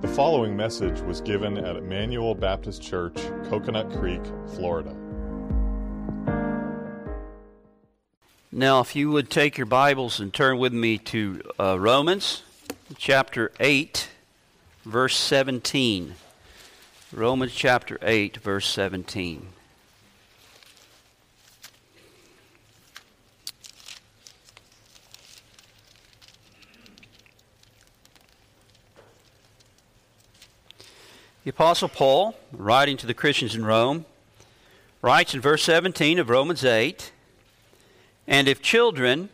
The following message was given at Emmanuel Baptist Church, Coconut Creek, Florida. Now, if you would take your Bibles and turn with me to uh, Romans chapter 8, verse 17. Romans chapter 8, verse 17. The Apostle Paul, writing to the Christians in Rome, writes in verse 17 of Romans 8 And if children,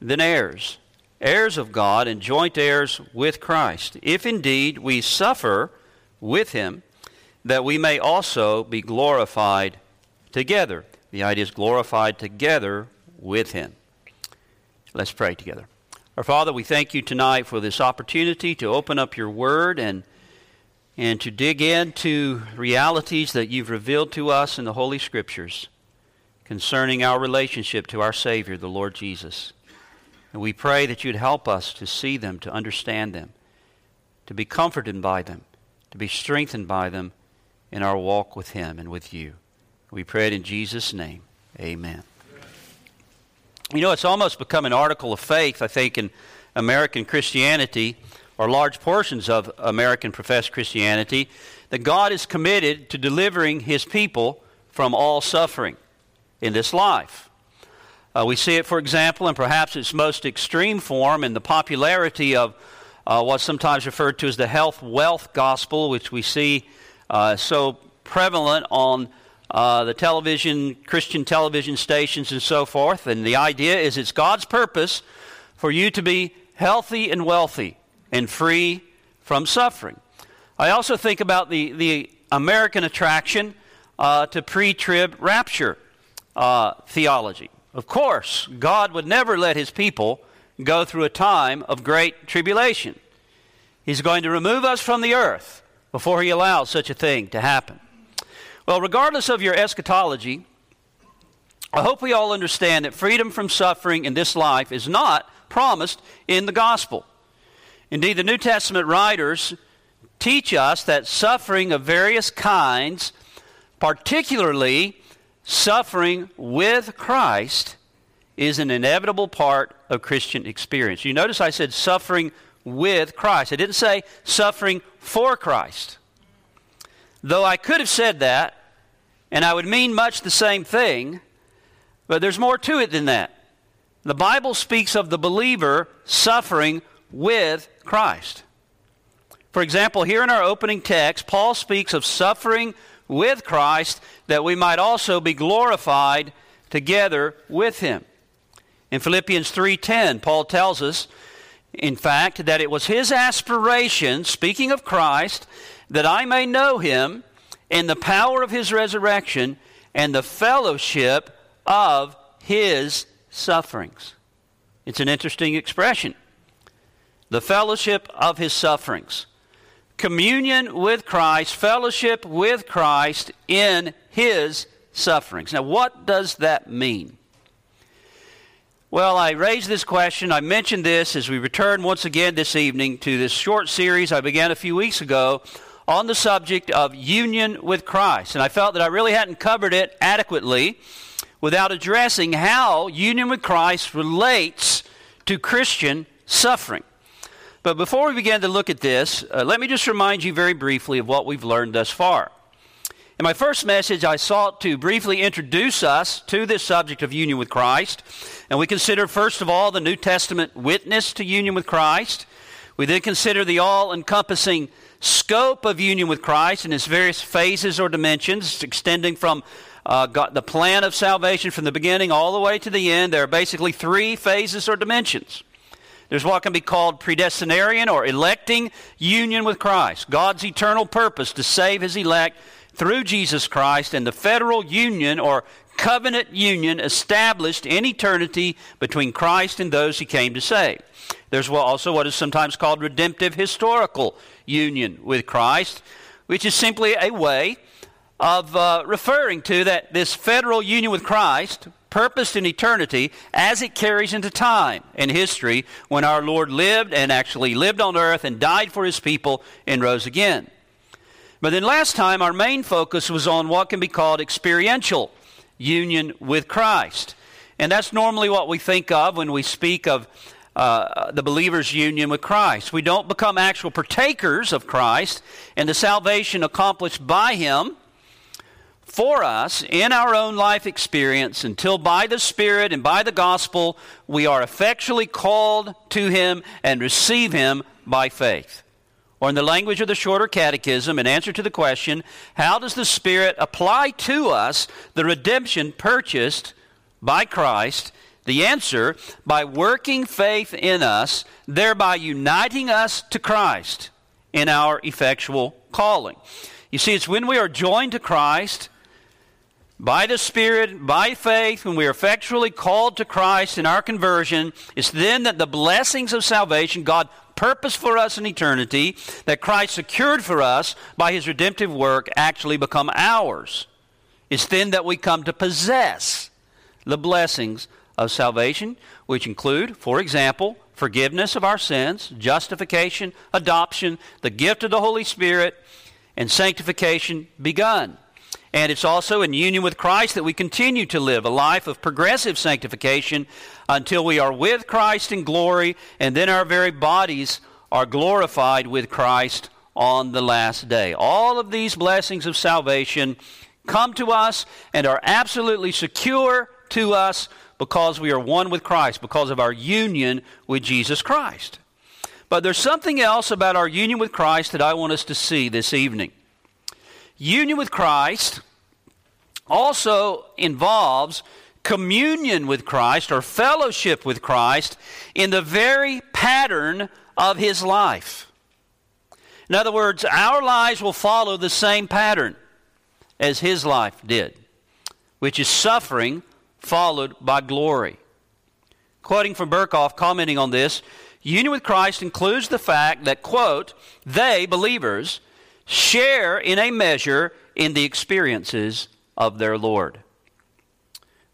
then heirs, heirs of God, and joint heirs with Christ, if indeed we suffer with him, that we may also be glorified together. The idea is glorified together with him. Let's pray together. Our Father, we thank you tonight for this opportunity to open up your word and and to dig into realities that you've revealed to us in the Holy Scriptures concerning our relationship to our Savior, the Lord Jesus. And we pray that you'd help us to see them, to understand them, to be comforted by them, to be strengthened by them in our walk with Him and with you. We pray it in Jesus' name. Amen. You know, it's almost become an article of faith, I think, in American Christianity or large portions of American professed Christianity, that God is committed to delivering his people from all suffering in this life. Uh, we see it, for example, in perhaps its most extreme form in the popularity of uh, what's sometimes referred to as the health wealth gospel, which we see uh, so prevalent on uh, the television, Christian television stations, and so forth. And the idea is it's God's purpose for you to be healthy and wealthy and free from suffering. I also think about the, the American attraction uh, to pre trib rapture uh, theology. Of course, God would never let his people go through a time of great tribulation. He's going to remove us from the earth before he allows such a thing to happen. Well, regardless of your eschatology, I hope we all understand that freedom from suffering in this life is not promised in the gospel. Indeed, the New Testament writers teach us that suffering of various kinds, particularly suffering with Christ, is an inevitable part of Christian experience. You notice I said suffering with Christ. I didn't say suffering for Christ. Though I could have said that, and I would mean much the same thing, but there's more to it than that. The Bible speaks of the believer suffering with Christ. For example, here in our opening text, Paul speaks of suffering with Christ that we might also be glorified together with him. In Philippians 3:10, Paul tells us in fact that it was his aspiration, speaking of Christ, that I may know him in the power of his resurrection and the fellowship of his sufferings. It's an interesting expression the fellowship of his sufferings. Communion with Christ, fellowship with Christ in his sufferings. Now, what does that mean? Well, I raised this question. I mentioned this as we return once again this evening to this short series I began a few weeks ago on the subject of union with Christ. And I felt that I really hadn't covered it adequately without addressing how union with Christ relates to Christian suffering. But before we begin to look at this, uh, let me just remind you very briefly of what we've learned thus far. In my first message, I sought to briefly introduce us to this subject of union with Christ. And we considered, first of all, the New Testament witness to union with Christ. We then considered the all encompassing scope of union with Christ in its various phases or dimensions, extending from uh, the plan of salvation from the beginning all the way to the end. There are basically three phases or dimensions. There's what can be called predestinarian or electing union with Christ. God's eternal purpose to save his elect through Jesus Christ and the federal union or covenant union established in eternity between Christ and those he came to save. There's also what is sometimes called redemptive historical union with Christ, which is simply a way of uh, referring to that this federal union with Christ purposed in eternity as it carries into time and history when our Lord lived and actually lived on earth and died for his people and rose again. But then last time, our main focus was on what can be called experiential union with Christ. And that's normally what we think of when we speak of uh, the believer's union with Christ. We don't become actual partakers of Christ and the salvation accomplished by Him for us in our own life experience until by the Spirit and by the gospel we are effectually called to Him and receive Him by faith. Or, in the language of the shorter catechism, in answer to the question, how does the Spirit apply to us the redemption purchased by Christ? The answer, by working faith in us, thereby uniting us to Christ in our effectual calling. You see, it's when we are joined to Christ by the Spirit, by faith, when we are effectually called to Christ in our conversion, it's then that the blessings of salvation God purposed for us in eternity, that Christ secured for us by his redemptive work, actually become ours. It's then that we come to possess the blessings of salvation, which include, for example, forgiveness of our sins, justification, adoption, the gift of the Holy Spirit, and sanctification begun. And it's also in union with Christ that we continue to live a life of progressive sanctification until we are with Christ in glory, and then our very bodies are glorified with Christ on the last day. All of these blessings of salvation come to us and are absolutely secure to us because we are one with Christ, because of our union with Jesus Christ. But there's something else about our union with Christ that I want us to see this evening. Union with Christ also involves communion with Christ or fellowship with Christ in the very pattern of his life. In other words, our lives will follow the same pattern as his life did, which is suffering followed by glory. Quoting from Berkhof, commenting on this, union with Christ includes the fact that, quote, they, believers, share in a measure in the experiences of their Lord.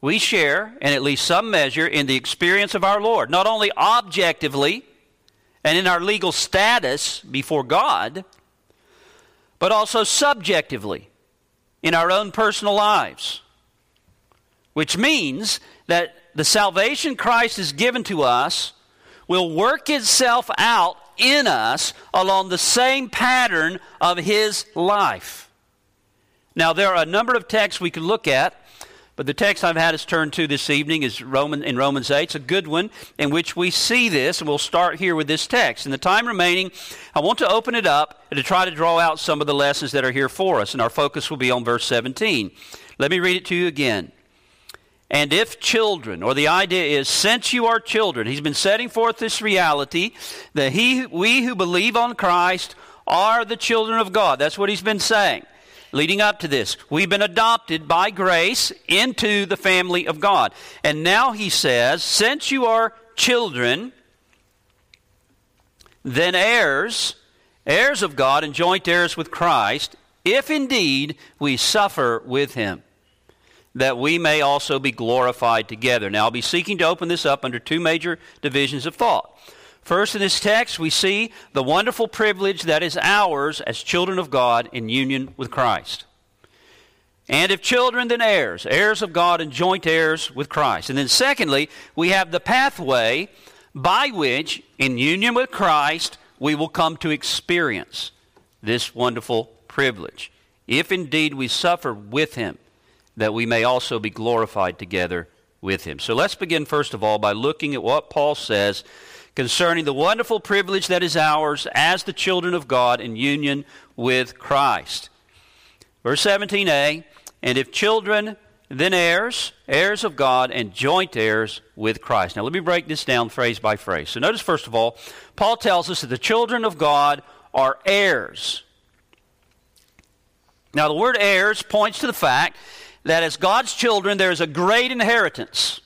We share, in at least some measure, in the experience of our Lord, not only objectively and in our legal status before God, but also subjectively in our own personal lives. Which means that the salvation Christ has given to us will work itself out in us along the same pattern of his life. Now, there are a number of texts we could look at, but the text I've had us turn to this evening is Roman, in Romans 8. It's a good one in which we see this, and we'll start here with this text. In the time remaining, I want to open it up and to try to draw out some of the lessons that are here for us, and our focus will be on verse 17. Let me read it to you again. And if children, or the idea is, since you are children, he's been setting forth this reality that he, we who believe on Christ are the children of God. That's what he's been saying leading up to this. We've been adopted by grace into the family of God. And now he says, since you are children, then heirs, heirs of God and joint heirs with Christ, if indeed we suffer with him that we may also be glorified together. Now, I'll be seeking to open this up under two major divisions of thought. First, in this text, we see the wonderful privilege that is ours as children of God in union with Christ. And if children, then heirs, heirs of God and joint heirs with Christ. And then, secondly, we have the pathway by which, in union with Christ, we will come to experience this wonderful privilege. If indeed we suffer with Him, that we may also be glorified together with him. So let's begin, first of all, by looking at what Paul says concerning the wonderful privilege that is ours as the children of God in union with Christ. Verse 17a And if children, then heirs, heirs of God, and joint heirs with Christ. Now, let me break this down phrase by phrase. So, notice, first of all, Paul tells us that the children of God are heirs. Now, the word heirs points to the fact that as God's children, there is a great inheritance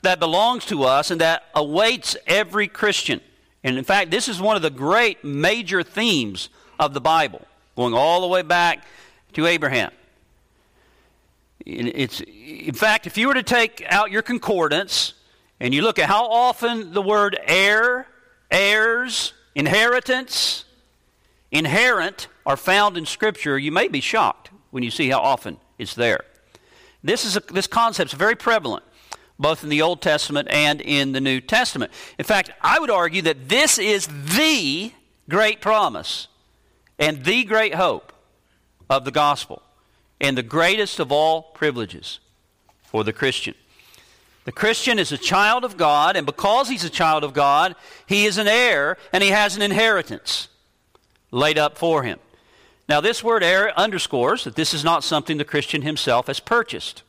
that belongs to us and that awaits every Christian. And in fact, this is one of the great major themes of the Bible, going all the way back to Abraham. It's, in fact, if you were to take out your concordance and you look at how often the word heir, heirs, inheritance, inherent are found in Scripture, you may be shocked when you see how often it's there. This, is a, this concept is very prevalent, both in the Old Testament and in the New Testament. In fact, I would argue that this is the great promise and the great hope of the gospel and the greatest of all privileges for the Christian. The Christian is a child of God, and because he's a child of God, he is an heir and he has an inheritance laid up for him. Now, this word underscores that this is not something the Christian himself has purchased.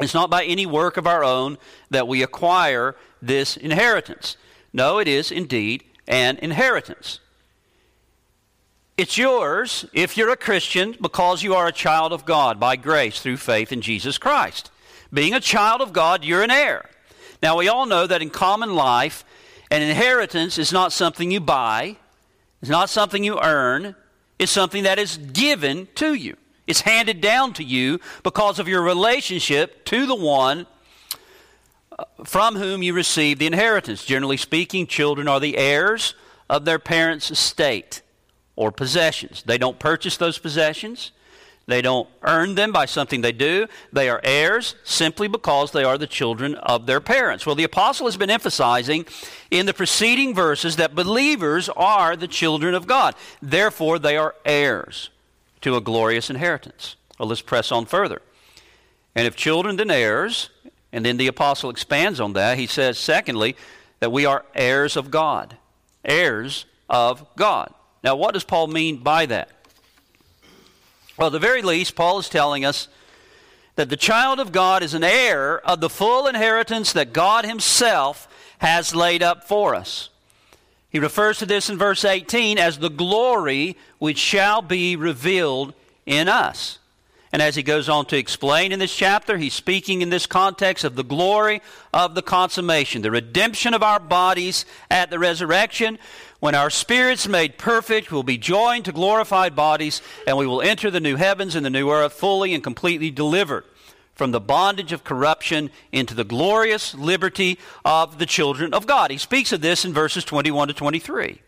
It's not by any work of our own that we acquire this inheritance. No, it is indeed an inheritance. It's yours if you're a Christian because you are a child of God by grace through faith in Jesus Christ. Being a child of God, you're an heir. Now, we all know that in common life, an inheritance is not something you buy, it's not something you earn, it's something that is given to you. It's handed down to you because of your relationship to the one uh, from whom you receive the inheritance. Generally speaking, children are the heirs of their parents' estate or possessions. They don't purchase those possessions. They don't earn them by something they do. They are heirs simply because they are the children of their parents. Well, the apostle has been emphasizing in the preceding verses that believers are the children of God. Therefore, they are heirs to a glorious inheritance. Well, let's press on further. And if children, then heirs. And then the apostle expands on that. He says, secondly, that we are heirs of God. Heirs of God. Now, what does Paul mean by that? Well, at the very least, Paul is telling us that the child of God is an heir of the full inheritance that God Himself has laid up for us. He refers to this in verse 18 as the glory which shall be revealed in us. And as he goes on to explain in this chapter, he's speaking in this context of the glory of the consummation, the redemption of our bodies at the resurrection, when our spirits made perfect will be joined to glorified bodies, and we will enter the new heavens and the new earth fully and completely delivered from the bondage of corruption into the glorious liberty of the children of God. He speaks of this in verses 21 to 23.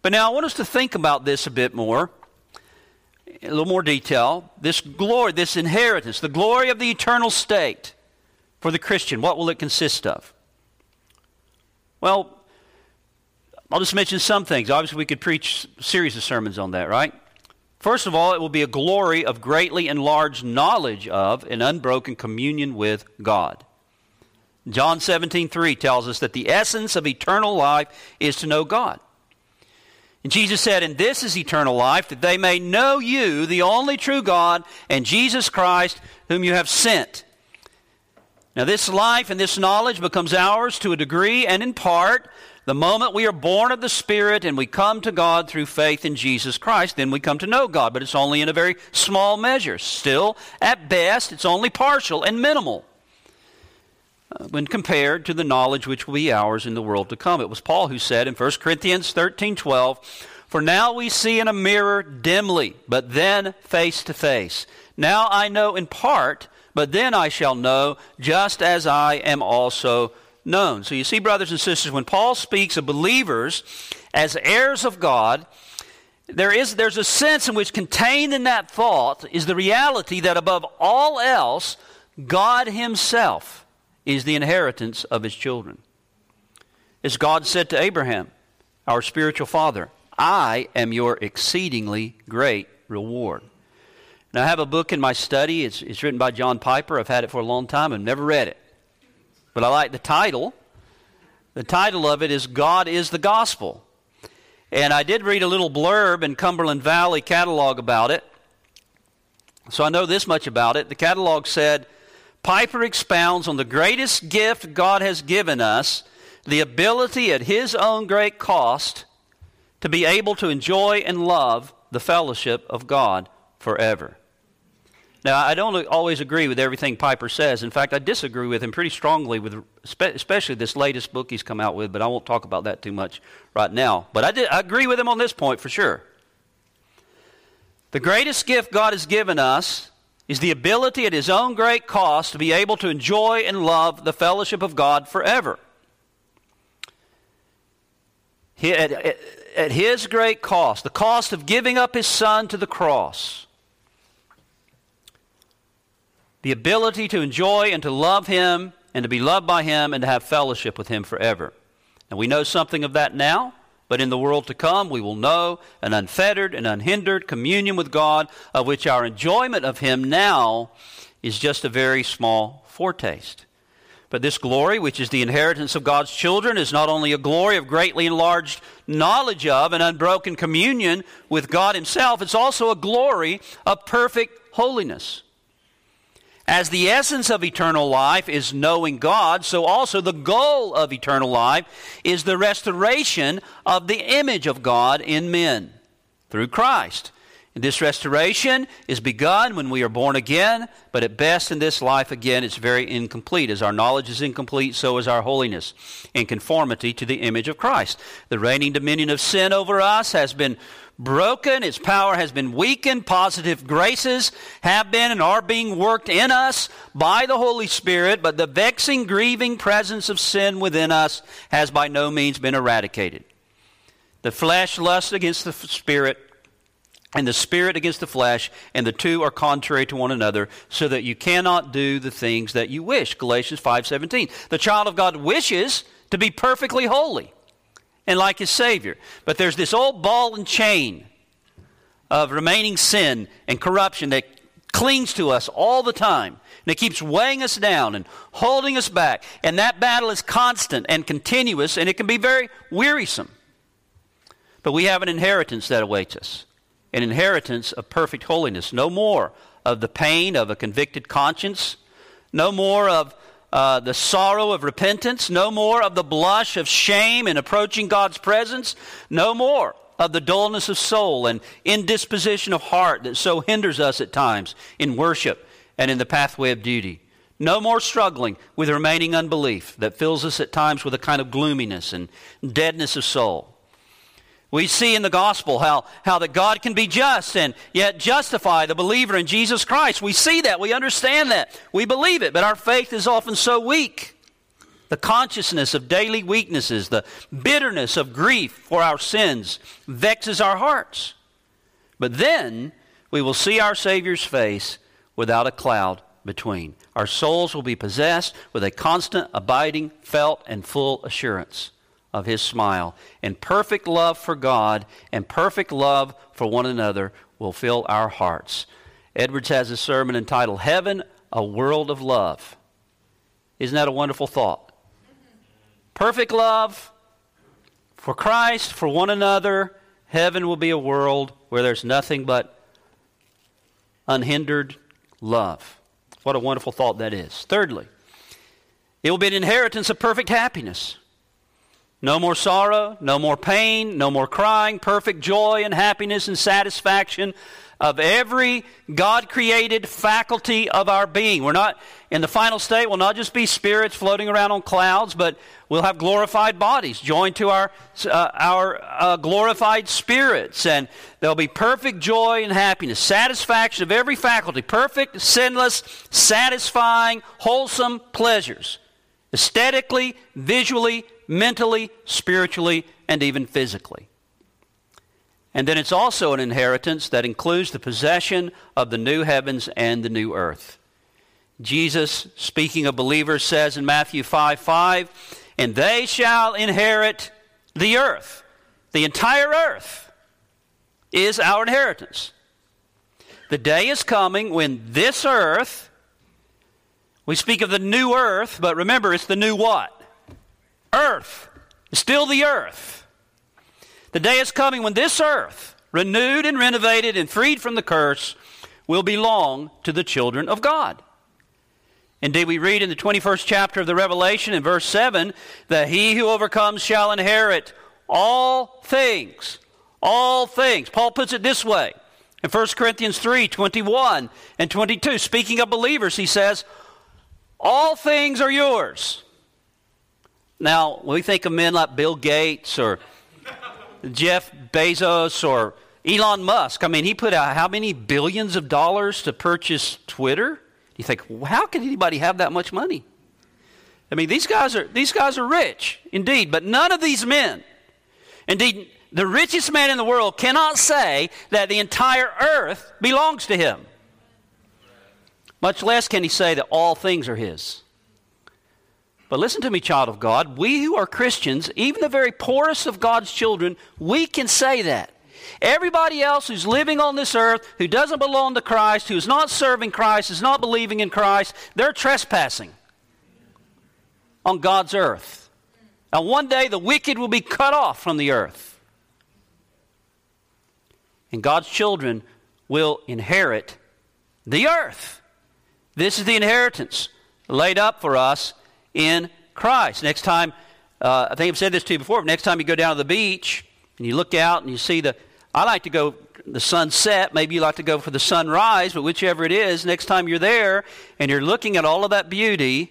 But now I want us to think about this a bit more, a little more detail. This glory, this inheritance, the glory of the eternal state for the Christian, what will it consist of? Well, I'll just mention some things. Obviously, we could preach a series of sermons on that, right? First of all, it will be a glory of greatly enlarged knowledge of and unbroken communion with God. John 17:3 tells us that the essence of eternal life is to know God. And Jesus said, And this is eternal life, that they may know you, the only true God, and Jesus Christ, whom you have sent. Now, this life and this knowledge becomes ours to a degree and in part the moment we are born of the Spirit and we come to God through faith in Jesus Christ, then we come to know God, but it's only in a very small measure. Still, at best, it's only partial and minimal uh, when compared to the knowledge which will be ours in the world to come. It was Paul who said in 1 Corinthians 13 12, For now we see in a mirror dimly, but then face to face. Now I know in part, but then I shall know, just as I am also known. So you see, brothers and sisters, when Paul speaks of believers as heirs of God, there is there's a sense in which contained in that thought is the reality that above all else, God Himself is the inheritance of His children. As God said to Abraham, our spiritual father, I am your exceedingly great reward. Now, I have a book in my study. It's, it's written by John Piper. I've had it for a long time and never read it. But I like the title. The title of it is God is the Gospel. And I did read a little blurb in Cumberland Valley catalog about it. So I know this much about it. The catalog said Piper expounds on the greatest gift God has given us the ability at his own great cost to be able to enjoy and love the fellowship of God forever. Now, I don't always agree with everything Piper says. In fact, I disagree with him pretty strongly with especially this latest book he's come out with, but I won't talk about that too much right now. But I, did, I agree with him on this point for sure. The greatest gift God has given us is the ability at his own great cost to be able to enjoy and love the fellowship of God forever. At, at his great cost, the cost of giving up his son to the cross, the ability to enjoy and to love him and to be loved by him and to have fellowship with him forever. And we know something of that now, but in the world to come we will know an unfettered and unhindered communion with God, of which our enjoyment of him now is just a very small foretaste. But this glory, which is the inheritance of God's children, is not only a glory of greatly enlarged knowledge of and unbroken communion with God Himself, it's also a glory of perfect holiness. As the essence of eternal life is knowing God, so also the goal of eternal life is the restoration of the image of God in men through Christ. And this restoration is begun when we are born again, but at best in this life, again, it's very incomplete. As our knowledge is incomplete, so is our holiness in conformity to the image of Christ. The reigning dominion of sin over us has been broken, its power has been weakened, positive graces have been and are being worked in us by the Holy Spirit, but the vexing, grieving presence of sin within us has by no means been eradicated. The flesh lusts against the spirit, and the spirit against the flesh, and the two are contrary to one another, so that you cannot do the things that you wish. Galatians 5:17. The child of God wishes to be perfectly holy and like his Savior. But there's this old ball and chain of remaining sin and corruption that clings to us all the time. And it keeps weighing us down and holding us back. And that battle is constant and continuous, and it can be very wearisome. But we have an inheritance that awaits us an inheritance of perfect holiness. No more of the pain of a convicted conscience, no more of uh, the sorrow of repentance, no more of the blush of shame in approaching God's presence, no more of the dullness of soul and indisposition of heart that so hinders us at times in worship and in the pathway of duty. No more struggling with remaining unbelief that fills us at times with a kind of gloominess and deadness of soul. We see in the gospel how, how that God can be just and yet justify the believer in Jesus Christ. We see that. We understand that. We believe it, but our faith is often so weak. The consciousness of daily weaknesses, the bitterness of grief for our sins vexes our hearts. But then we will see our Savior's face without a cloud between. Our souls will be possessed with a constant, abiding, felt, and full assurance of his smile. And perfect love for God and perfect love for one another will fill our hearts. Edwards has a sermon entitled Heaven, a World of Love. Isn't that a wonderful thought? Perfect love for Christ, for one another. Heaven will be a world where there's nothing but unhindered love. What a wonderful thought that is. Thirdly, it will be an inheritance of perfect happiness. No more sorrow, no more pain, no more crying, perfect joy and happiness and satisfaction of every God created faculty of our being. We're not, in the final state, we'll not just be spirits floating around on clouds, but we'll have glorified bodies joined to our, uh, our uh, glorified spirits. And there'll be perfect joy and happiness, satisfaction of every faculty, perfect, sinless, satisfying, wholesome pleasures, aesthetically, visually, mentally, spiritually, and even physically. And then it's also an inheritance that includes the possession of the new heavens and the new earth. Jesus, speaking of believers, says in Matthew 5 5, and they shall inherit the earth. The entire earth is our inheritance. The day is coming when this earth, we speak of the new earth, but remember, it's the new what? Earth, is still the earth. The day is coming when this earth, renewed and renovated and freed from the curse, will belong to the children of God. Indeed, we read in the 21st chapter of the Revelation in verse 7 that he who overcomes shall inherit all things. All things. Paul puts it this way in 1 Corinthians 3 21 and 22. Speaking of believers, he says, All things are yours. Now, when we think of men like Bill Gates or Jeff Bezos or Elon Musk, I mean, he put out how many billions of dollars to purchase Twitter? You think, how can anybody have that much money? I mean, these guys are these guys are rich, indeed, but none of these men, indeed, the richest man in the world cannot say that the entire earth belongs to him. Much less can he say that all things are his. But listen to me, child of God. We who are Christians, even the very poorest of God's children, we can say that. Everybody else who's living on this earth, who doesn't belong to Christ, who's not serving Christ, is not believing in Christ, they're trespassing on God's earth. And one day the wicked will be cut off from the earth. And God's children will inherit the earth. This is the inheritance laid up for us in Christ. Next time, uh, I think I've said this to you before, next time you go down to the beach and you look out and you see the, I like to go the sunset. Maybe you like to go for the sunrise, but whichever it is, next time you're there and you're looking at all of that beauty,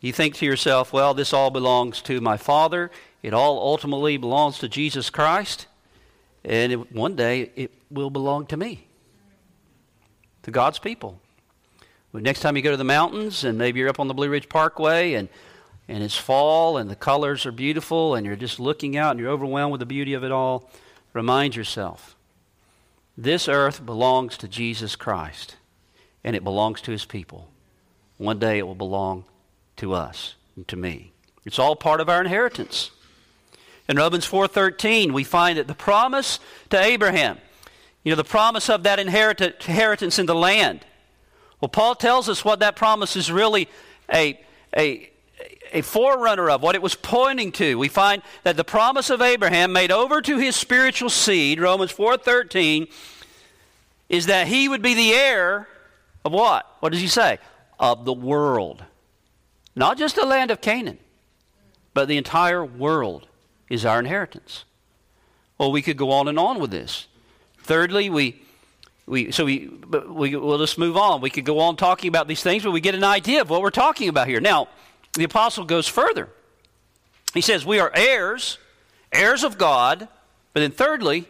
you think to yourself, well, this all belongs to my Father. It all ultimately belongs to Jesus Christ. And it, one day it will belong to me, to God's people. But next time you go to the mountains and maybe you're up on the Blue Ridge Parkway and, and it's fall and the colors are beautiful and you're just looking out and you're overwhelmed with the beauty of it all, remind yourself this earth belongs to Jesus Christ and it belongs to his people. One day it will belong to us and to me. It's all part of our inheritance. In Romans 4:13, we find that the promise to Abraham, you know, the promise of that inheritance in the land. Well, Paul tells us what that promise is really a, a, a forerunner of, what it was pointing to. We find that the promise of Abraham made over to his spiritual seed, Romans 4:13, is that he would be the heir of what? What does he say? Of the world. Not just the land of Canaan, but the entire world is our inheritance. Well, we could go on and on with this. Thirdly, we, we so we, we we'll just move on. We could go on talking about these things, but we get an idea of what we're talking about here. Now, the apostle goes further. He says we are heirs, heirs of God, but then thirdly, he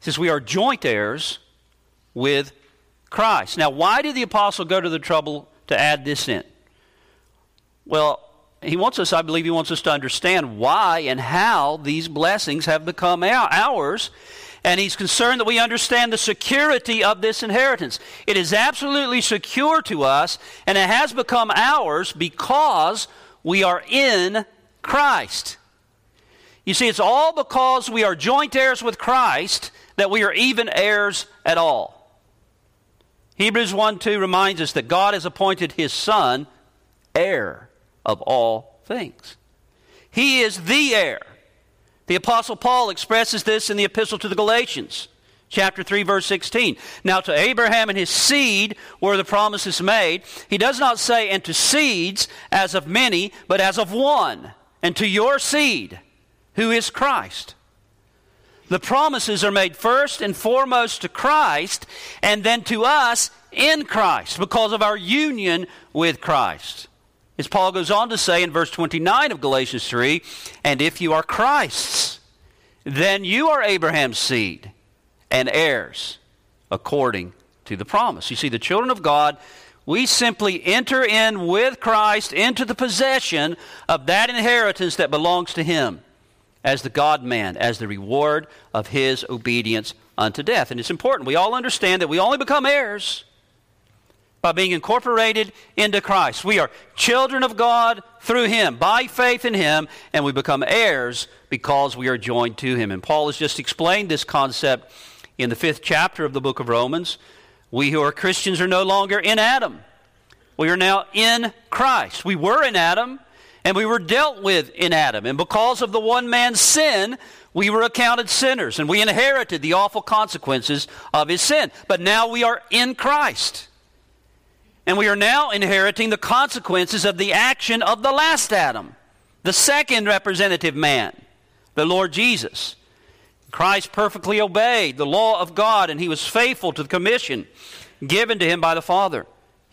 says we are joint heirs with Christ. Now, why did the apostle go to the trouble to add this in? Well, he wants us, I believe, he wants us to understand why and how these blessings have become ours. And he's concerned that we understand the security of this inheritance. It is absolutely secure to us, and it has become ours because we are in Christ. You see, it's all because we are joint heirs with Christ that we are even heirs at all. Hebrews 1 2 reminds us that God has appointed his Son heir of all things. He is the heir. The Apostle Paul expresses this in the Epistle to the Galatians, chapter 3, verse 16. Now, to Abraham and his seed were the promises made. He does not say, and to seeds as of many, but as of one, and to your seed, who is Christ. The promises are made first and foremost to Christ, and then to us in Christ because of our union with Christ. As Paul goes on to say in verse 29 of Galatians 3 And if you are Christ's, then you are Abraham's seed and heirs according to the promise. You see, the children of God, we simply enter in with Christ into the possession of that inheritance that belongs to Him as the God man, as the reward of His obedience unto death. And it's important. We all understand that we only become heirs by being incorporated into Christ. We are children of God through Him, by faith in Him, and we become heirs because we are joined to Him. And Paul has just explained this concept in the fifth chapter of the book of Romans. We who are Christians are no longer in Adam. We are now in Christ. We were in Adam, and we were dealt with in Adam. And because of the one man's sin, we were accounted sinners, and we inherited the awful consequences of his sin. But now we are in Christ. And we are now inheriting the consequences of the action of the last Adam, the second representative man, the Lord Jesus. Christ perfectly obeyed the law of God, and he was faithful to the commission given to him by the Father.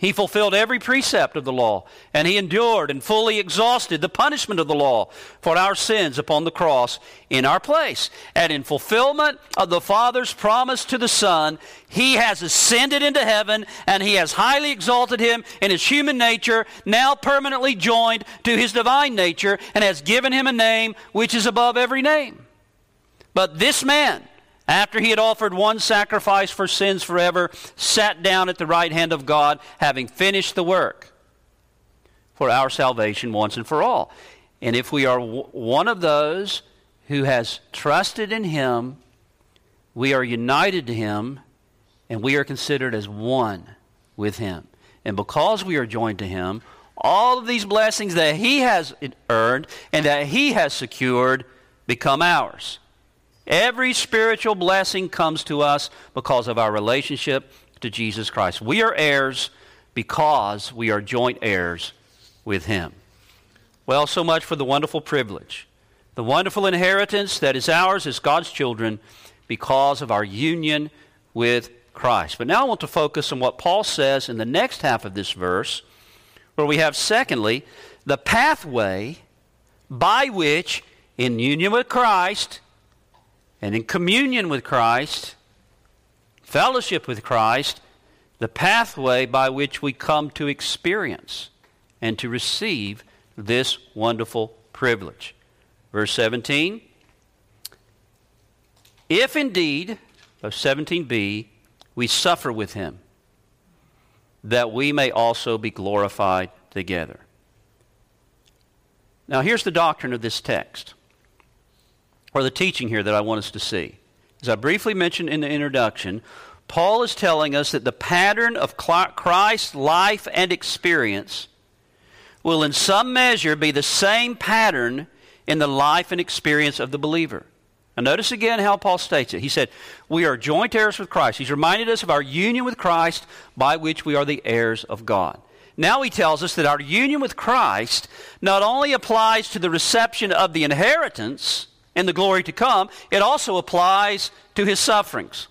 He fulfilled every precept of the law, and he endured and fully exhausted the punishment of the law for our sins upon the cross in our place. And in fulfillment of the Father's promise to the Son, he has ascended into heaven, and he has highly exalted him in his human nature, now permanently joined to his divine nature, and has given him a name which is above every name. But this man, after he had offered one sacrifice for sins forever, sat down at the right hand of God, having finished the work for our salvation once and for all. And if we are w- one of those who has trusted in him, we are united to him, and we are considered as one with him. And because we are joined to him, all of these blessings that he has earned and that he has secured become ours. Every spiritual blessing comes to us because of our relationship to Jesus Christ. We are heirs because we are joint heirs with Him. Well, so much for the wonderful privilege. The wonderful inheritance that is ours as God's children because of our union with Christ. But now I want to focus on what Paul says in the next half of this verse, where we have, secondly, the pathway by which, in union with Christ, and in communion with Christ, fellowship with Christ, the pathway by which we come to experience and to receive this wonderful privilege. Verse 17 If indeed, of 17b, we suffer with him, that we may also be glorified together. Now, here's the doctrine of this text or the teaching here that I want us to see. As I briefly mentioned in the introduction, Paul is telling us that the pattern of Christ's life and experience will, in some measure, be the same pattern in the life and experience of the believer. Now, notice again how Paul states it. He said, We are joint heirs with Christ. He's reminded us of our union with Christ by which we are the heirs of God. Now he tells us that our union with Christ not only applies to the reception of the inheritance, and the glory to come, it also applies to his sufferings.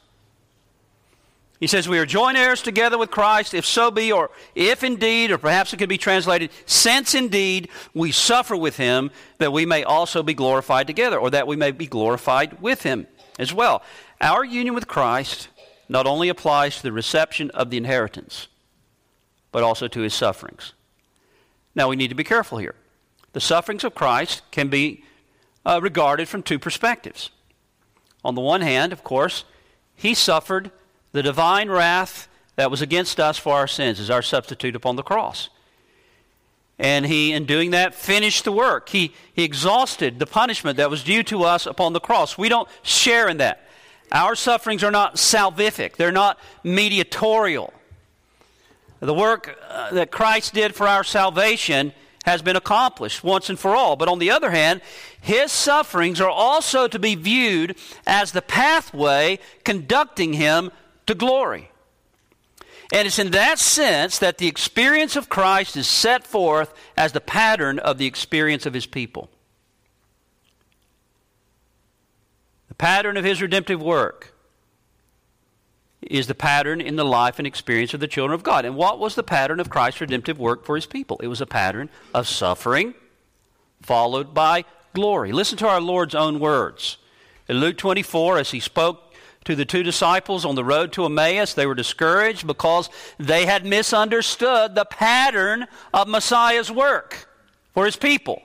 He says, We are joint heirs together with Christ, if so be, or if indeed, or perhaps it could be translated, since indeed we suffer with him, that we may also be glorified together, or that we may be glorified with him as well. Our union with Christ not only applies to the reception of the inheritance, but also to his sufferings. Now we need to be careful here. The sufferings of Christ can be uh, regarded from two perspectives. On the one hand, of course, he suffered the divine wrath that was against us for our sins as our substitute upon the cross. And he, in doing that, finished the work. He, he exhausted the punishment that was due to us upon the cross. We don't share in that. Our sufferings are not salvific, they're not mediatorial. The work uh, that Christ did for our salvation has been accomplished once and for all. But on the other hand, his sufferings are also to be viewed as the pathway conducting him to glory. And it's in that sense that the experience of Christ is set forth as the pattern of the experience of his people. The pattern of his redemptive work is the pattern in the life and experience of the children of God. And what was the pattern of Christ's redemptive work for his people? It was a pattern of suffering followed by glory. Listen to our Lord's own words. In Luke 24, as he spoke to the two disciples on the road to Emmaus, they were discouraged because they had misunderstood the pattern of Messiah's work for his people.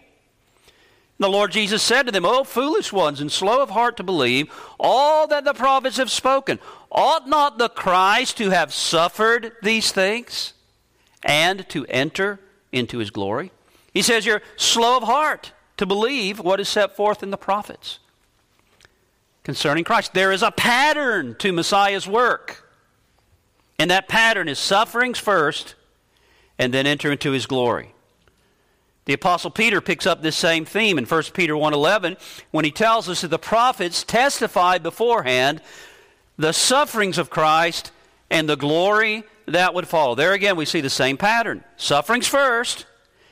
The Lord Jesus said to them, O foolish ones and slow of heart to believe all that the prophets have spoken. Ought not the Christ to have suffered these things and to enter into his glory? He says you're slow of heart to believe what is set forth in the prophets concerning Christ. There is a pattern to Messiah's work. And that pattern is sufferings first and then enter into his glory. The apostle Peter picks up this same theme in 1 Peter 1:11 when he tells us that the prophets testified beforehand the sufferings of Christ and the glory that would follow. There again, we see the same pattern sufferings first,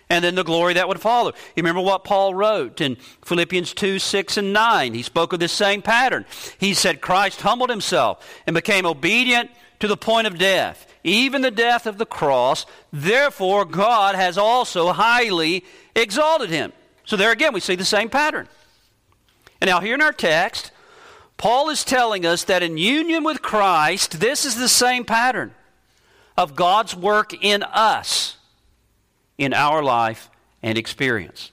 and then the glory that would follow. You remember what Paul wrote in Philippians 2 6 and 9? He spoke of this same pattern. He said, Christ humbled himself and became obedient to the point of death, even the death of the cross. Therefore, God has also highly exalted him. So, there again, we see the same pattern. And now, here in our text, Paul is telling us that in union with Christ, this is the same pattern of God's work in us, in our life and experience.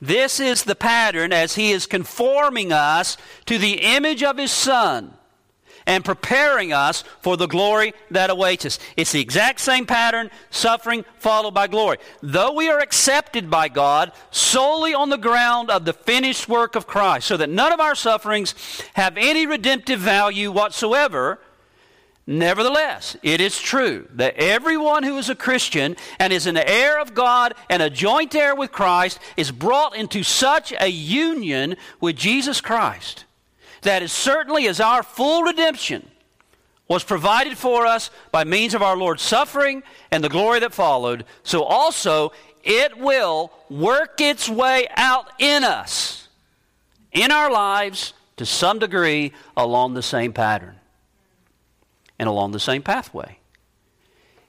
This is the pattern as He is conforming us to the image of His Son and preparing us for the glory that awaits us. It's the exact same pattern, suffering followed by glory. Though we are accepted by God solely on the ground of the finished work of Christ, so that none of our sufferings have any redemptive value whatsoever, Nevertheless, it is true that everyone who is a Christian and is an heir of God and a joint heir with Christ is brought into such a union with Jesus Christ that as certainly as our full redemption was provided for us by means of our Lord's suffering and the glory that followed, so also it will work its way out in us, in our lives, to some degree along the same pattern and along the same pathway.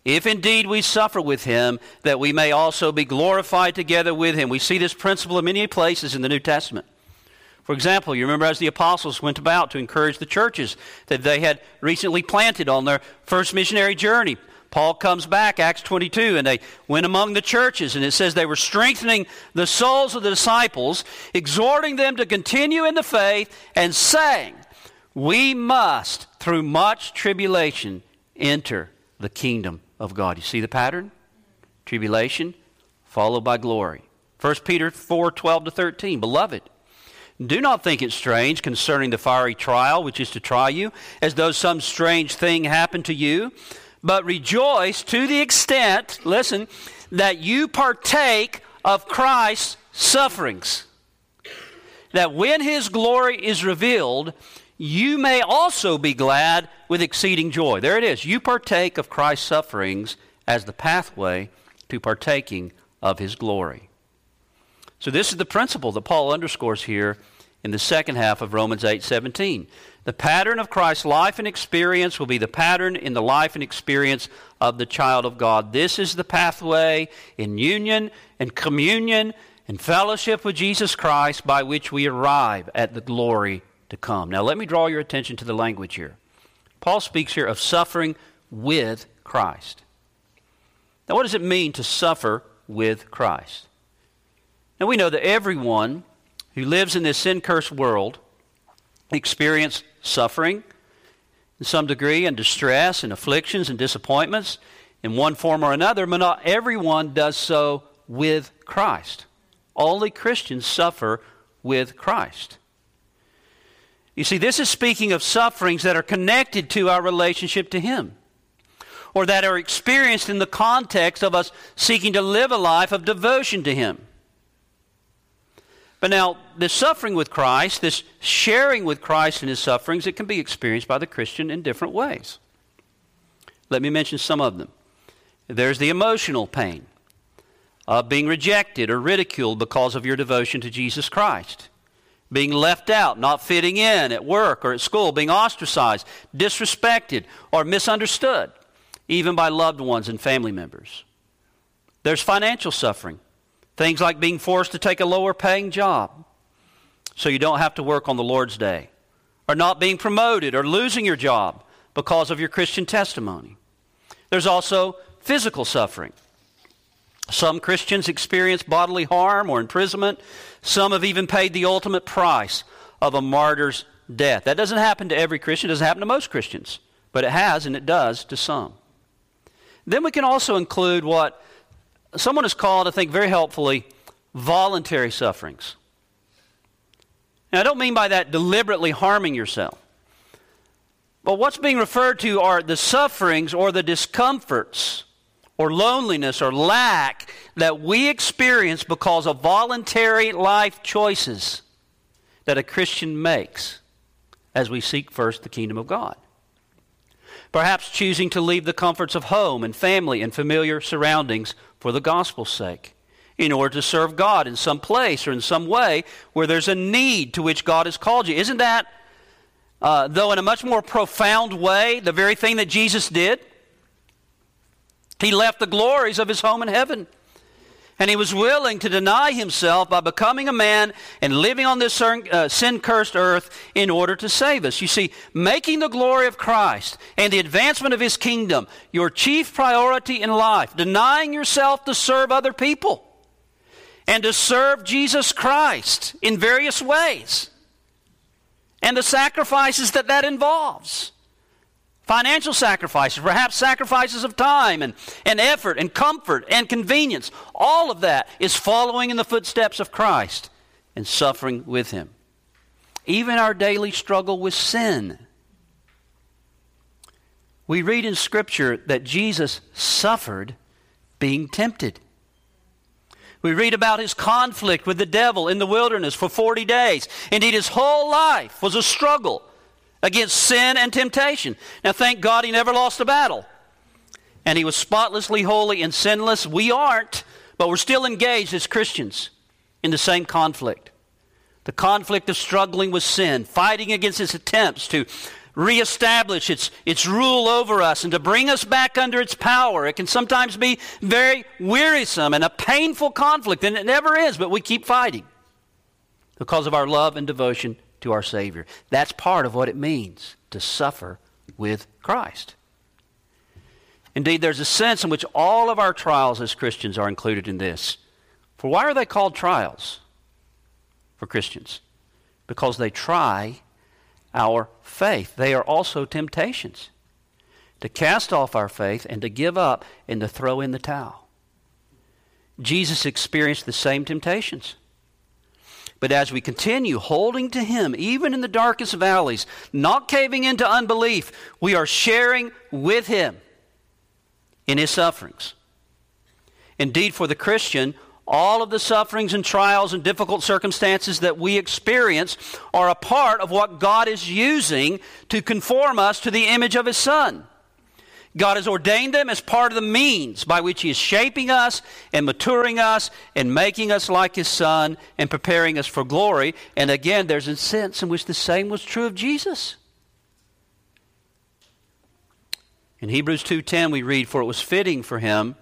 If indeed we suffer with him, that we may also be glorified together with him. We see this principle in many places in the New Testament. For example, you remember as the apostles went about to encourage the churches that they had recently planted on their first missionary journey. Paul comes back, Acts 22, and they went among the churches, and it says they were strengthening the souls of the disciples, exhorting them to continue in the faith, and saying, We must through much tribulation enter the kingdom of God. You see the pattern? Tribulation followed by glory. 1 Peter 4 12 to 13. Beloved, do not think it strange concerning the fiery trial which is to try you, as though some strange thing happened to you, but rejoice to the extent, listen, that you partake of Christ's sufferings. That when his glory is revealed, you may also be glad with exceeding joy. There it is. You partake of Christ's sufferings as the pathway to partaking of his glory. So this is the principle that Paul underscores here in the second half of Romans 8:17. The pattern of Christ's life and experience will be the pattern in the life and experience of the child of God. This is the pathway in union and communion and fellowship with Jesus Christ by which we arrive at the glory to come. Now, let me draw your attention to the language here. Paul speaks here of suffering with Christ. Now, what does it mean to suffer with Christ? Now, we know that everyone who lives in this sin cursed world experiences suffering in some degree and distress and afflictions and disappointments in one form or another, but not everyone does so with Christ. Only Christians suffer with Christ. You see, this is speaking of sufferings that are connected to our relationship to Him, or that are experienced in the context of us seeking to live a life of devotion to Him. But now, this suffering with Christ, this sharing with Christ in His sufferings, it can be experienced by the Christian in different ways. Let me mention some of them. There's the emotional pain of being rejected or ridiculed because of your devotion to Jesus Christ being left out, not fitting in at work or at school, being ostracized, disrespected, or misunderstood, even by loved ones and family members. There's financial suffering, things like being forced to take a lower paying job so you don't have to work on the Lord's day, or not being promoted or losing your job because of your Christian testimony. There's also physical suffering. Some Christians experience bodily harm or imprisonment some have even paid the ultimate price of a martyr's death. That doesn't happen to every Christian, it doesn't happen to most Christians, but it has and it does to some. Then we can also include what someone has called, I think very helpfully, voluntary sufferings. Now, I don't mean by that deliberately harming yourself. But what's being referred to are the sufferings or the discomforts or loneliness or lack that we experience because of voluntary life choices that a Christian makes as we seek first the kingdom of God. Perhaps choosing to leave the comforts of home and family and familiar surroundings for the gospel's sake in order to serve God in some place or in some way where there's a need to which God has called you. Isn't that, uh, though in a much more profound way, the very thing that Jesus did? He left the glories of his home in heaven. And he was willing to deny himself by becoming a man and living on this uh, sin cursed earth in order to save us. You see, making the glory of Christ and the advancement of his kingdom your chief priority in life, denying yourself to serve other people and to serve Jesus Christ in various ways, and the sacrifices that that involves financial sacrifices, perhaps sacrifices of time and, and effort and comfort and convenience. All of that is following in the footsteps of Christ and suffering with Him. Even our daily struggle with sin. We read in Scripture that Jesus suffered being tempted. We read about his conflict with the devil in the wilderness for 40 days. Indeed, his whole life was a struggle against sin and temptation. Now, thank God he never lost a battle. And he was spotlessly holy and sinless. We aren't, but we're still engaged as Christians in the same conflict. The conflict of struggling with sin, fighting against its attempts to reestablish its, its rule over us and to bring us back under its power. It can sometimes be very wearisome and a painful conflict, and it never is, but we keep fighting because of our love and devotion to our Savior. That's part of what it means to suffer with Christ. Indeed, there's a sense in which all of our trials as Christians are included in this. For why are they called trials for Christians? Because they try our faith. They are also temptations to cast off our faith and to give up and to throw in the towel. Jesus experienced the same temptations. But as we continue holding to Him, even in the darkest valleys, not caving into unbelief, we are sharing with Him in His sufferings. Indeed, for the Christian, all of the sufferings and trials and difficult circumstances that we experience are a part of what God is using to conform us to the image of His Son. God has ordained them as part of the means by which He is shaping us and maturing us and making us like His Son and preparing us for glory. And again, there's a sense in which the same was true of Jesus. In Hebrews 2:10 we read for it was fitting for him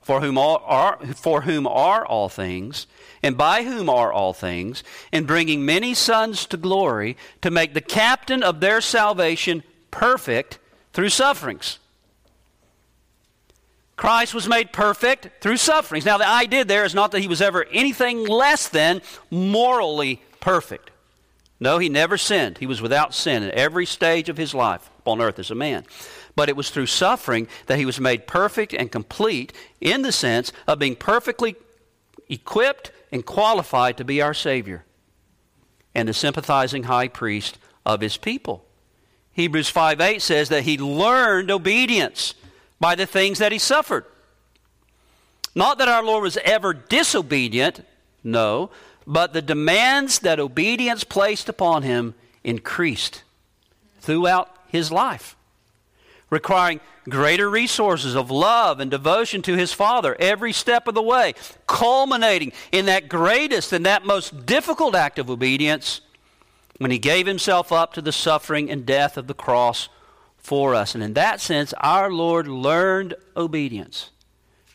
for whom all are for whom are all things and by whom are all things in bringing many sons to glory to make the captain of their salvation perfect through sufferings. Christ was made perfect through sufferings. Now, the idea there is not that he was ever anything less than morally perfect. No, he never sinned. He was without sin in every stage of his life on earth as a man. But it was through suffering that he was made perfect and complete in the sense of being perfectly equipped and qualified to be our Savior and the sympathizing high priest of his people. Hebrews 5 8 says that he learned obedience by the things that he suffered. Not that our Lord was ever disobedient, no, but the demands that obedience placed upon him increased throughout his life, requiring greater resources of love and devotion to his Father every step of the way, culminating in that greatest and that most difficult act of obedience when he gave himself up to the suffering and death of the cross for us. And in that sense, our Lord learned obedience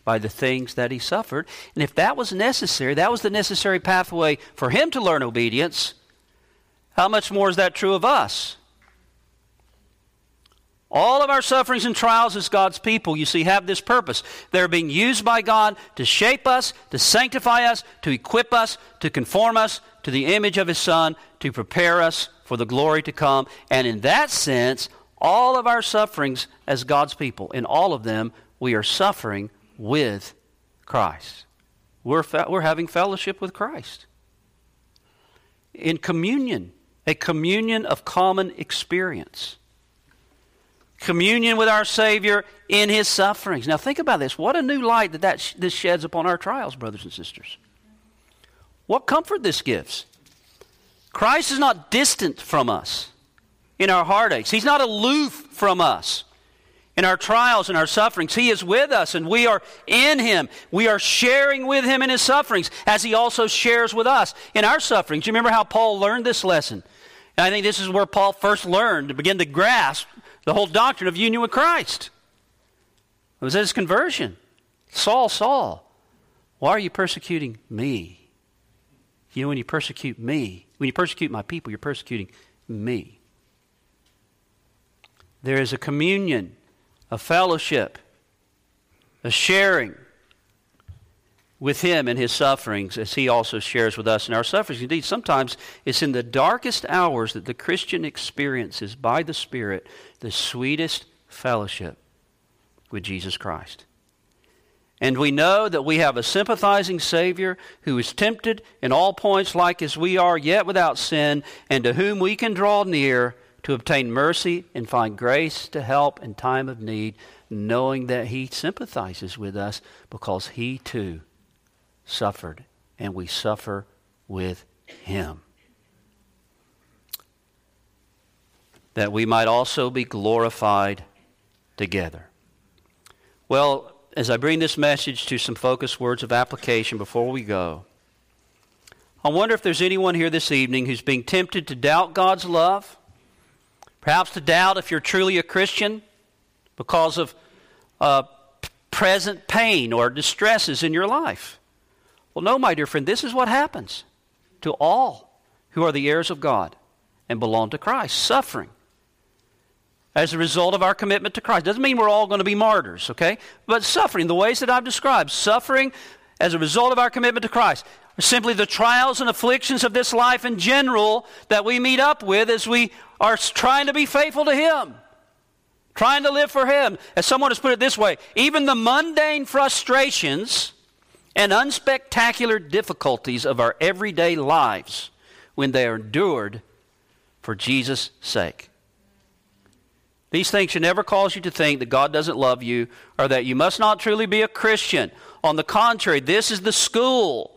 by the things that he suffered. And if that was necessary, that was the necessary pathway for him to learn obedience, how much more is that true of us? All of our sufferings and trials as God's people, you see, have this purpose. They're being used by God to shape us, to sanctify us, to equip us, to conform us to the image of His Son, to prepare us for the glory to come. And in that sense, all of our sufferings as God's people, in all of them, we are suffering with Christ. We're, fe- we're having fellowship with Christ. In communion, a communion of common experience. Communion with our Savior in His sufferings. Now, think about this. What a new light that, that sh- this sheds upon our trials, brothers and sisters. What comfort this gives. Christ is not distant from us in our heartaches. He's not aloof from us in our trials and our sufferings. He is with us and we are in Him. We are sharing with Him in His sufferings as He also shares with us in our sufferings. You remember how Paul learned this lesson? And I think this is where Paul first learned to begin to grasp the whole doctrine of union with Christ. It was at his conversion. Saul, Saul, why are you persecuting me? You know, when you persecute me, when you persecute my people, you're persecuting me. There is a communion, a fellowship, a sharing with him in his sufferings as he also shares with us in our sufferings. Indeed, sometimes it's in the darkest hours that the Christian experiences by the Spirit the sweetest fellowship with Jesus Christ. And we know that we have a sympathizing Savior who is tempted in all points like as we are, yet without sin, and to whom we can draw near to obtain mercy and find grace to help in time of need, knowing that He sympathizes with us because He too suffered, and we suffer with Him. That we might also be glorified together. Well, as I bring this message to some focused words of application before we go, I wonder if there's anyone here this evening who's being tempted to doubt God's love, perhaps to doubt if you're truly a Christian because of uh, present pain or distresses in your life. Well, no, my dear friend, this is what happens to all who are the heirs of God and belong to Christ suffering as a result of our commitment to Christ. Doesn't mean we're all going to be martyrs, okay? But suffering, the ways that I've described, suffering as a result of our commitment to Christ, simply the trials and afflictions of this life in general that we meet up with as we are trying to be faithful to Him, trying to live for Him. As someone has put it this way, even the mundane frustrations and unspectacular difficulties of our everyday lives, when they are endured for Jesus' sake, these things should never cause you to think that God doesn't love you or that you must not truly be a Christian. On the contrary, this is the school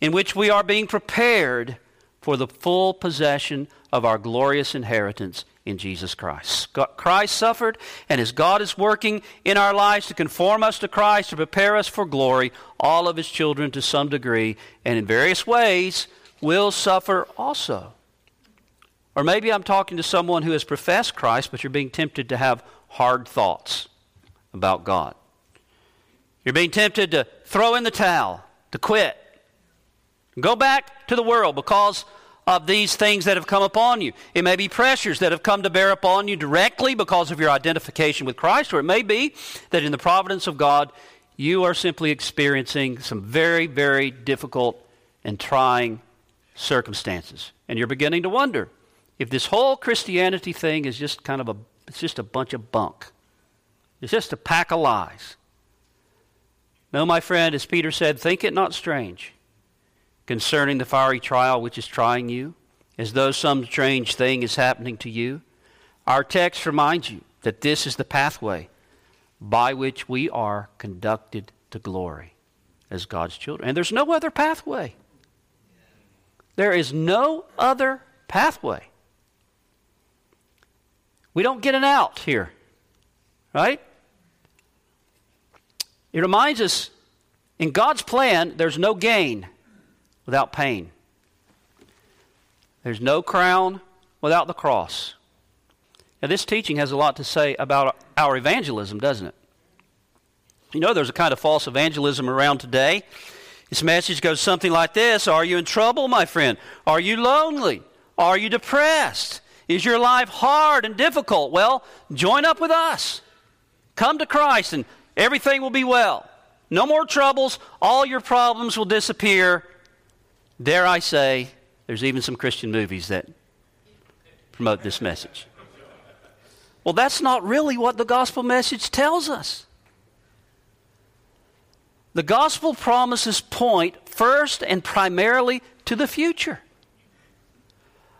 in which we are being prepared for the full possession of our glorious inheritance in Jesus Christ. Christ suffered, and as God is working in our lives to conform us to Christ, to prepare us for glory, all of his children to some degree, and in various ways, will suffer also. Or maybe I'm talking to someone who has professed Christ, but you're being tempted to have hard thoughts about God. You're being tempted to throw in the towel, to quit, go back to the world because of these things that have come upon you. It may be pressures that have come to bear upon you directly because of your identification with Christ, or it may be that in the providence of God, you are simply experiencing some very, very difficult and trying circumstances. And you're beginning to wonder if this whole Christianity thing is just kind of a, it's just a bunch of bunk. It's just a pack of lies. No, my friend, as Peter said, think it not strange concerning the fiery trial which is trying you, as though some strange thing is happening to you. Our text reminds you that this is the pathway by which we are conducted to glory as God's children. And there's no other pathway. There is no other pathway. We don't get an out here, right? It reminds us in God's plan, there's no gain without pain. There's no crown without the cross. Now, this teaching has a lot to say about our evangelism, doesn't it? You know, there's a kind of false evangelism around today. This message goes something like this Are you in trouble, my friend? Are you lonely? Are you depressed? Is your life hard and difficult? Well, join up with us. Come to Christ and everything will be well. No more troubles. All your problems will disappear. Dare I say, there's even some Christian movies that promote this message. Well, that's not really what the gospel message tells us. The gospel promises point first and primarily to the future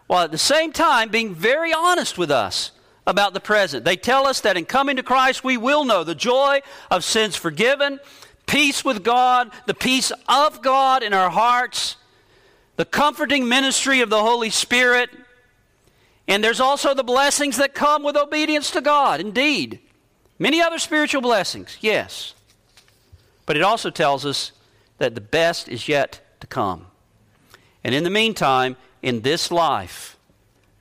while at the same time being very honest with us about the present. They tell us that in coming to Christ, we will know the joy of sins forgiven, peace with God, the peace of God in our hearts, the comforting ministry of the Holy Spirit, and there's also the blessings that come with obedience to God, indeed. Many other spiritual blessings, yes. But it also tells us that the best is yet to come. And in the meantime, in this life,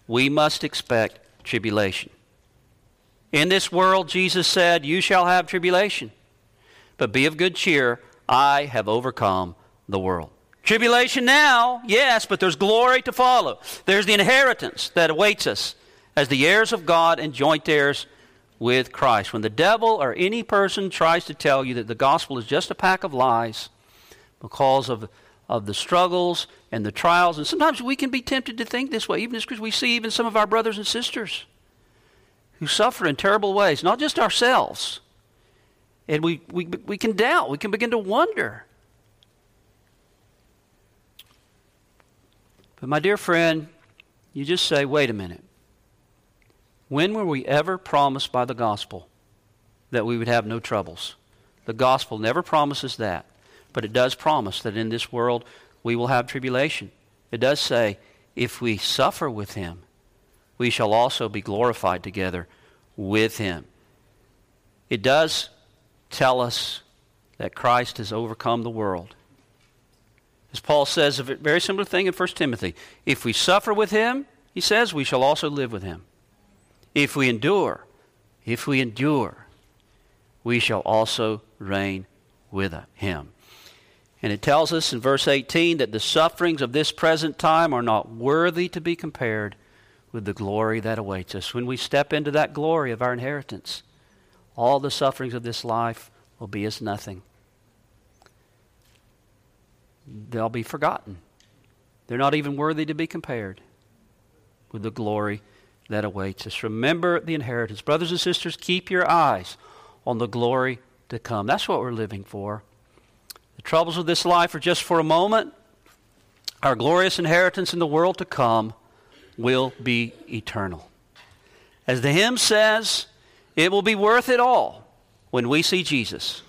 we must expect tribulation. In this world, Jesus said, You shall have tribulation, but be of good cheer. I have overcome the world. Tribulation now, yes, but there's glory to follow. There's the inheritance that awaits us as the heirs of God and joint heirs with Christ. When the devil or any person tries to tell you that the gospel is just a pack of lies because of, of the struggles and the trials, and sometimes we can be tempted to think this way, even as we see even some of our brothers and sisters who suffer in terrible ways, not just ourselves. And we, we, we can doubt, we can begin to wonder. But, my dear friend, you just say, wait a minute. When were we ever promised by the gospel that we would have no troubles? The gospel never promises that, but it does promise that in this world we will have tribulation. It does say, if we suffer with him, we shall also be glorified together with him. It does tell us that Christ has overcome the world. As Paul says, a very similar thing in 1 Timothy. If we suffer with him, he says, we shall also live with him. If we endure, if we endure, we shall also reign with him. And it tells us in verse 18 that the sufferings of this present time are not worthy to be compared with the glory that awaits us. When we step into that glory of our inheritance, all the sufferings of this life will be as nothing. They'll be forgotten. They're not even worthy to be compared with the glory that awaits us. Remember the inheritance. Brothers and sisters, keep your eyes on the glory to come. That's what we're living for. The troubles of this life are just for a moment. Our glorious inheritance in the world to come will be eternal. As the hymn says, it will be worth it all when we see Jesus.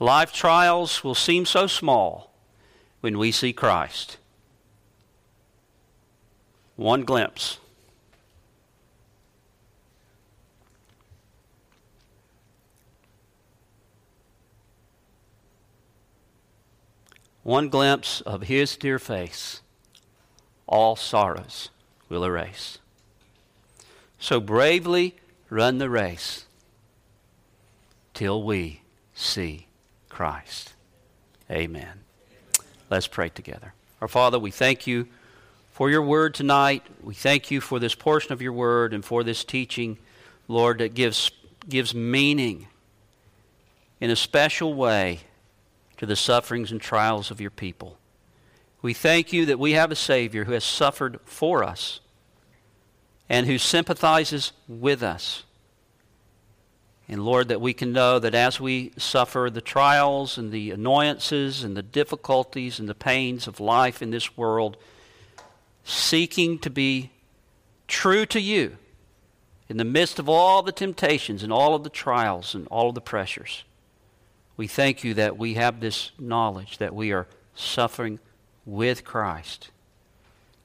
Life trials will seem so small when we see Christ. One glimpse one glimpse of his dear face, all sorrows will erase. So bravely run the race till we see Christ. Amen. Let's pray together. Our Father, we thank you for your word tonight. We thank you for this portion of your word and for this teaching, Lord, that gives, gives meaning in a special way to the sufferings and trials of your people. We thank you that we have a Savior who has suffered for us and who sympathizes with us. And Lord, that we can know that as we suffer the trials and the annoyances and the difficulties and the pains of life in this world, seeking to be true to you in the midst of all the temptations and all of the trials and all of the pressures, we thank you that we have this knowledge that we are suffering with Christ,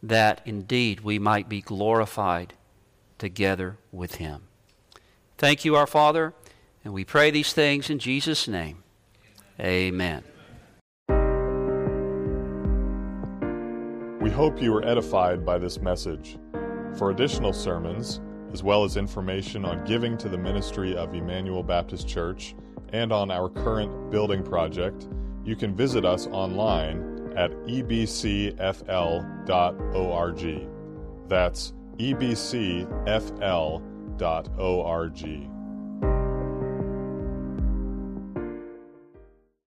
that indeed we might be glorified together with him. Thank you, our Father, and we pray these things in Jesus' name. Amen. We hope you were edified by this message. For additional sermons, as well as information on giving to the ministry of Emmanuel Baptist Church, and on our current building project, you can visit us online at ebcfl.org. That's ebcfl.org.